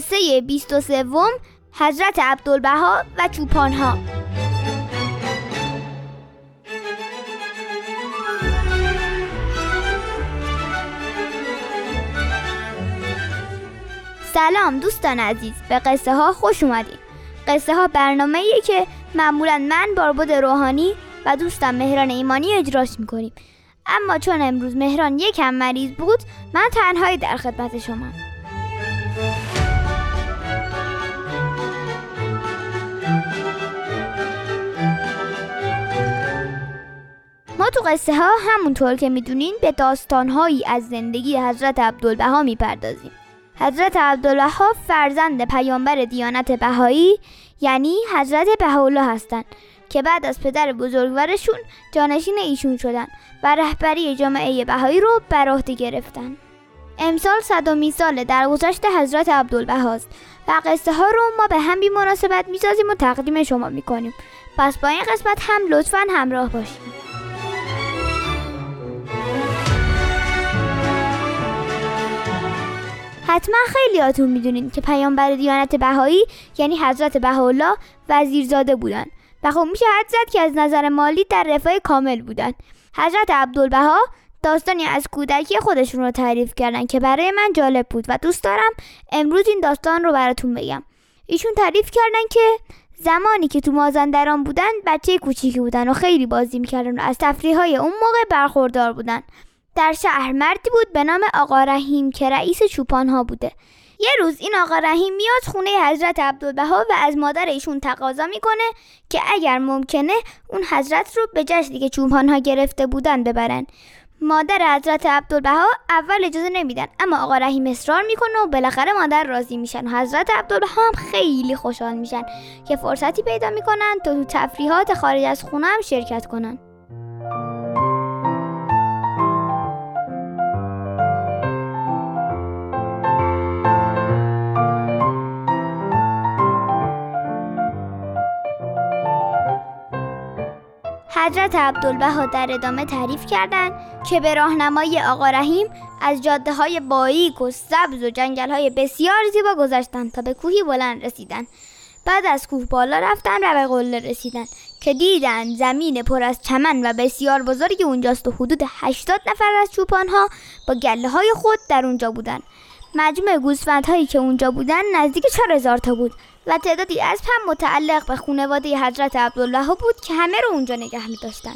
قصه 23 حضرت عبدالبها و چوپانها سلام دوستان عزیز به قصه ها خوش اومدین. قصه ها برنامه ایه که معمولا من باربود روحانی و دوستم مهران ایمانی اجراش می‌کنیم. اما چون امروز مهران یکم مریض بود من تنهایی در خدمت شما. تو قصه ها همونطور که می‌دونین به داستانهایی از زندگی حضرت عبدالبها می‌پردازیم. حضرت عبدالبها فرزند پیامبر دیانت بهایی یعنی حضرت بهاءالله هستند که بعد از پدر بزرگوارشون جانشین ایشون شدن و رهبری جامعه بهایی رو بر عهده گرفتن. امسال صدومی سال درگذشت حضرت عبدالبهاست و قصه ها رو ما به هم بی مناسبت می‌سازیم و تقدیم شما می‌کنیم. پس با این قسمت هم لطفا همراه باشیم حتما خیلیاتون می‌دونین که پیامبر دیانت بهایی یعنی حضرت بهاءالله وزیرزاده بودن. و خب میشه حد زد که از نظر مالی در رفاه کامل بودن. حضرت عبدالبها داستانی از کودکی خودشون رو تعریف کردن که برای من جالب بود و دوست دارم امروز این داستان رو براتون بگم. ایشون تعریف کردن که زمانی که تو مازندران بودن بچه کوچیکی بودن و خیلی بازی می‌کردن و از تفریح های اون موقع برخوردار بودن. در شهر مردی بود به نام آقا رحیم که رئیس چوپان ها بوده. یه روز این آقا رحیم میاد خونه حضرت عبدالبها و از مادر ایشون تقاضا می‌کنه که اگر ممکنه اون حضرت رو به جشنی که چوپان ها گرفته بودن ببرن. مادر حضرت عبدالبها اول اجازه نمیدن اما آقا رحیم اصرار می‌کنه و بالاخره مادر راضی میشن. و حضرت عبدالبها هم خیلی خوشحال میشن که فرصتی پیدا می‌کنن تا تو تفریحات خارج از خونه هم شرکت کنن. حضرت عبدالبها در ادامه تعریف کردند که به راهنمایی آقا رحیم از جاده های باریک و سبز و جنگل های بسیار زیبا گذشتند تا به کوهی بلند رسیدند. بعد از کوه بالا رفتن و به قله رسیدن که دیدن زمین پر از چمن و بسیار بزرگی اونجاست و حدود 80 نفر از چوپان ها با گله های خود در اونجا بودن مجموع گوسفندهایی که اونجا بودن نزدیک 4000 تا بود. و تعدادی از هم متعلق به خانواده حضرت عبدالله بود که همه رو اونجا نگه می داشتن.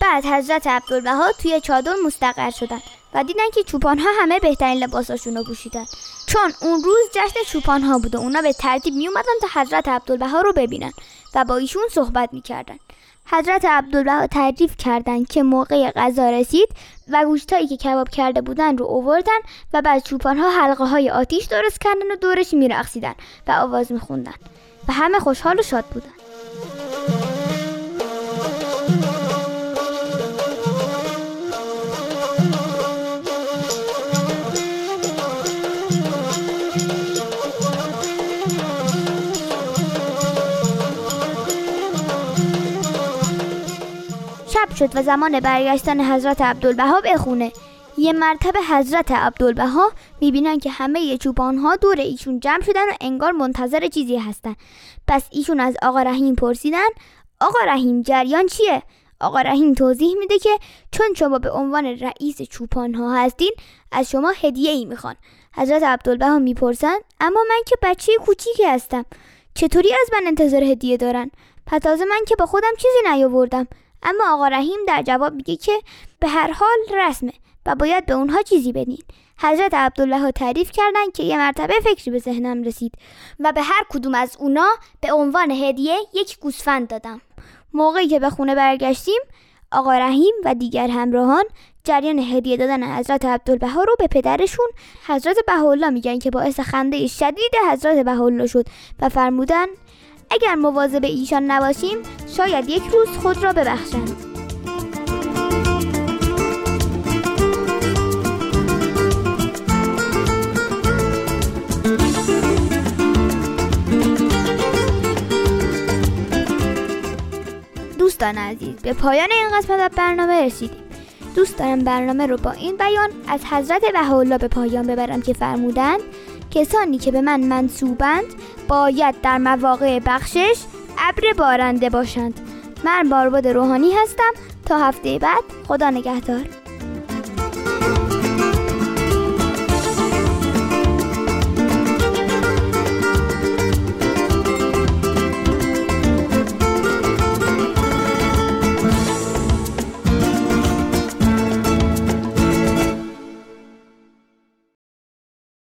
بعد حضرت عبدالله توی چادر مستقر شدن و دیدن که چوپان ها همه بهترین لباساشون رو پوشیدن چون اون روز جشن چوپان ها بود و اونا به ترتیب می اومدن تا حضرت عبدالبها رو ببینن و با ایشون صحبت می‌کردن حضرت عبدالله تعریف کردند که موقع غذا رسید و گوشتایی که کباب کرده بودن رو اووردن و بعد چوپان ها حلقه های آتیش درست کردن و دورش میرقصیدن و آواز میخوندن و همه خوشحال و شاد بودن شد و زمان برگشتن حضرت عبدالبها به خونه یه مرتبه حضرت عبدالبها می‌بینن که همه چوپان دور ایشون جمع شدن و انگار منتظر چیزی هستن پس ایشون از آقا رحیم پرسیدن آقا رحیم جریان چیه؟ آقا رحیم توضیح میده که چون شما به عنوان رئیس چوپان ها هستین از شما هدیه ای می‌خوان حضرت عبدالبها می‌پرسن اما من که بچه کوچیکی هستم چطوری از من انتظار هدیه دارن؟ پس تازه من که با خودم چیزی نیاوردم اما آقا رحیم در جواب میگه که به هر حال رسمه و باید به اونها چیزی بدین. حضرت عبدالله ها تعریف کردن که یه مرتبه فکری به ذهنم رسید و به هر کدوم از اونا به عنوان هدیه یک گوسفند دادم. موقعی که به خونه برگشتیم آقا رحیم و دیگر همراهان جریان هدیه دادن حضرت عبدالبها رو به پدرشون حضرت بهاءالله میگن که باعث خنده شدید حضرت بهاءالله شد و فرمودن اگر مواظب ایشان نباشیم شاید یک روز خود را ببخشند. دوستان عزیز به پایان این قسمت از برنامه رسیدیم. دوست دارم برنامه رو با این بیان از حضرت بهاءالله به پایان ببرم که فرمودند کسانی که به من منصوبند باید در مواقع بخشش ابر بارنده باشند. من بارباد روحانی هستم. تا هفته بعد خدا نگهدار.